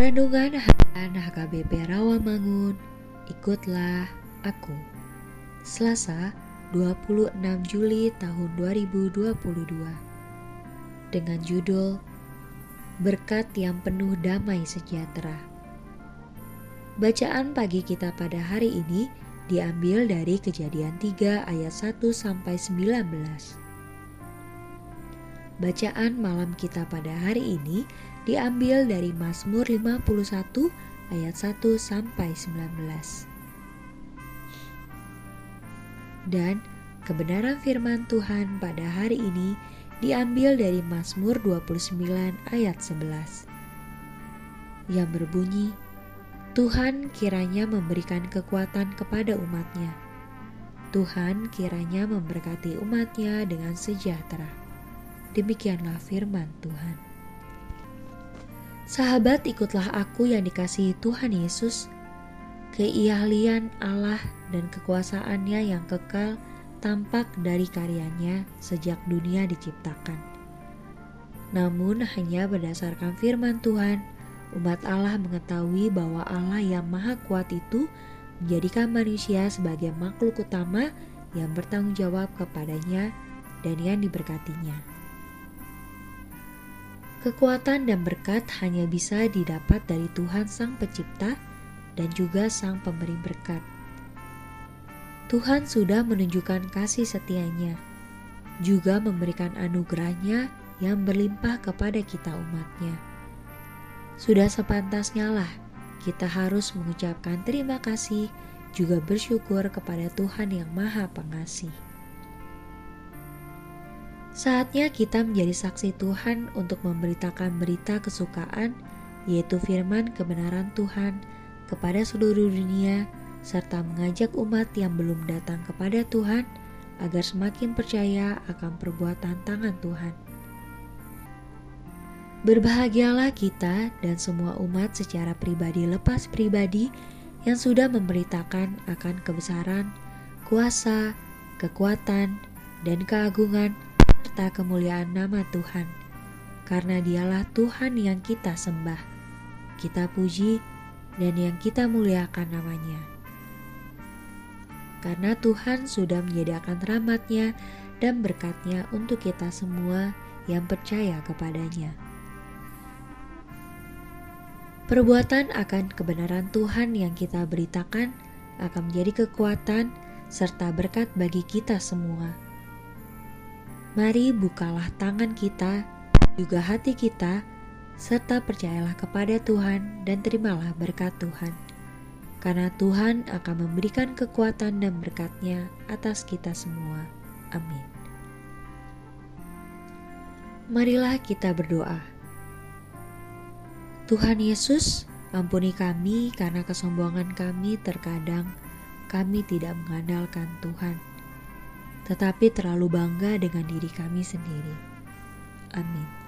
Renungan Harian HKBP Rawamangun, ikutlah aku. Selasa, 26 Juli tahun 2022. Dengan judul Berkat yang penuh damai sejahtera. Bacaan pagi kita pada hari ini diambil dari Kejadian 3 ayat 1 sampai 19. Bacaan malam kita pada hari ini diambil dari Mazmur 51 ayat 1 sampai 19. Dan kebenaran firman Tuhan pada hari ini diambil dari Mazmur 29 ayat 11 yang berbunyi Tuhan kiranya memberikan kekuatan kepada umatnya. Tuhan kiranya memberkati umatnya dengan sejahtera. Demikianlah firman Tuhan. Sahabat, ikutlah aku yang dikasihi Tuhan Yesus. Keihlian Allah dan kekuasaannya yang kekal tampak dari karyanya sejak dunia diciptakan. Namun hanya berdasarkan firman Tuhan, umat Allah mengetahui bahwa Allah yang maha kuat itu menjadikan manusia sebagai makhluk utama yang bertanggung jawab kepadanya dan yang diberkatinya. Kekuatan dan berkat hanya bisa didapat dari Tuhan Sang Pencipta dan juga Sang Pemberi berkat. Tuhan sudah menunjukkan kasih setianya, juga memberikan anugerahnya yang berlimpah kepada kita umatnya. Sudah sepantasnya lah kita harus mengucapkan terima kasih juga bersyukur kepada Tuhan yang Maha Pengasih. Saatnya kita menjadi saksi Tuhan untuk memberitakan berita kesukaan, yaitu firman kebenaran Tuhan kepada seluruh dunia, serta mengajak umat yang belum datang kepada Tuhan agar semakin percaya akan perbuatan tangan Tuhan. Berbahagialah kita dan semua umat secara pribadi lepas pribadi yang sudah memberitakan akan kebesaran, kuasa, kekuatan, dan keagungan serta kemuliaan nama Tuhan, karena Dialah Tuhan yang kita sembah, kita puji, dan yang kita muliakan namanya. Karena Tuhan sudah menyediakan rahmatnya dan berkatnya untuk kita semua yang percaya kepadanya. Perbuatan akan kebenaran Tuhan yang kita beritakan akan menjadi kekuatan serta berkat bagi kita semua Mari bukalah tangan kita, juga hati kita, serta percayalah kepada Tuhan dan terimalah berkat Tuhan. Karena Tuhan akan memberikan kekuatan dan berkatnya atas kita semua. Amin. Marilah kita berdoa. Tuhan Yesus, ampuni kami karena kesombongan kami terkadang kami tidak mengandalkan Tuhan tetapi terlalu bangga dengan diri kami sendiri. Amin.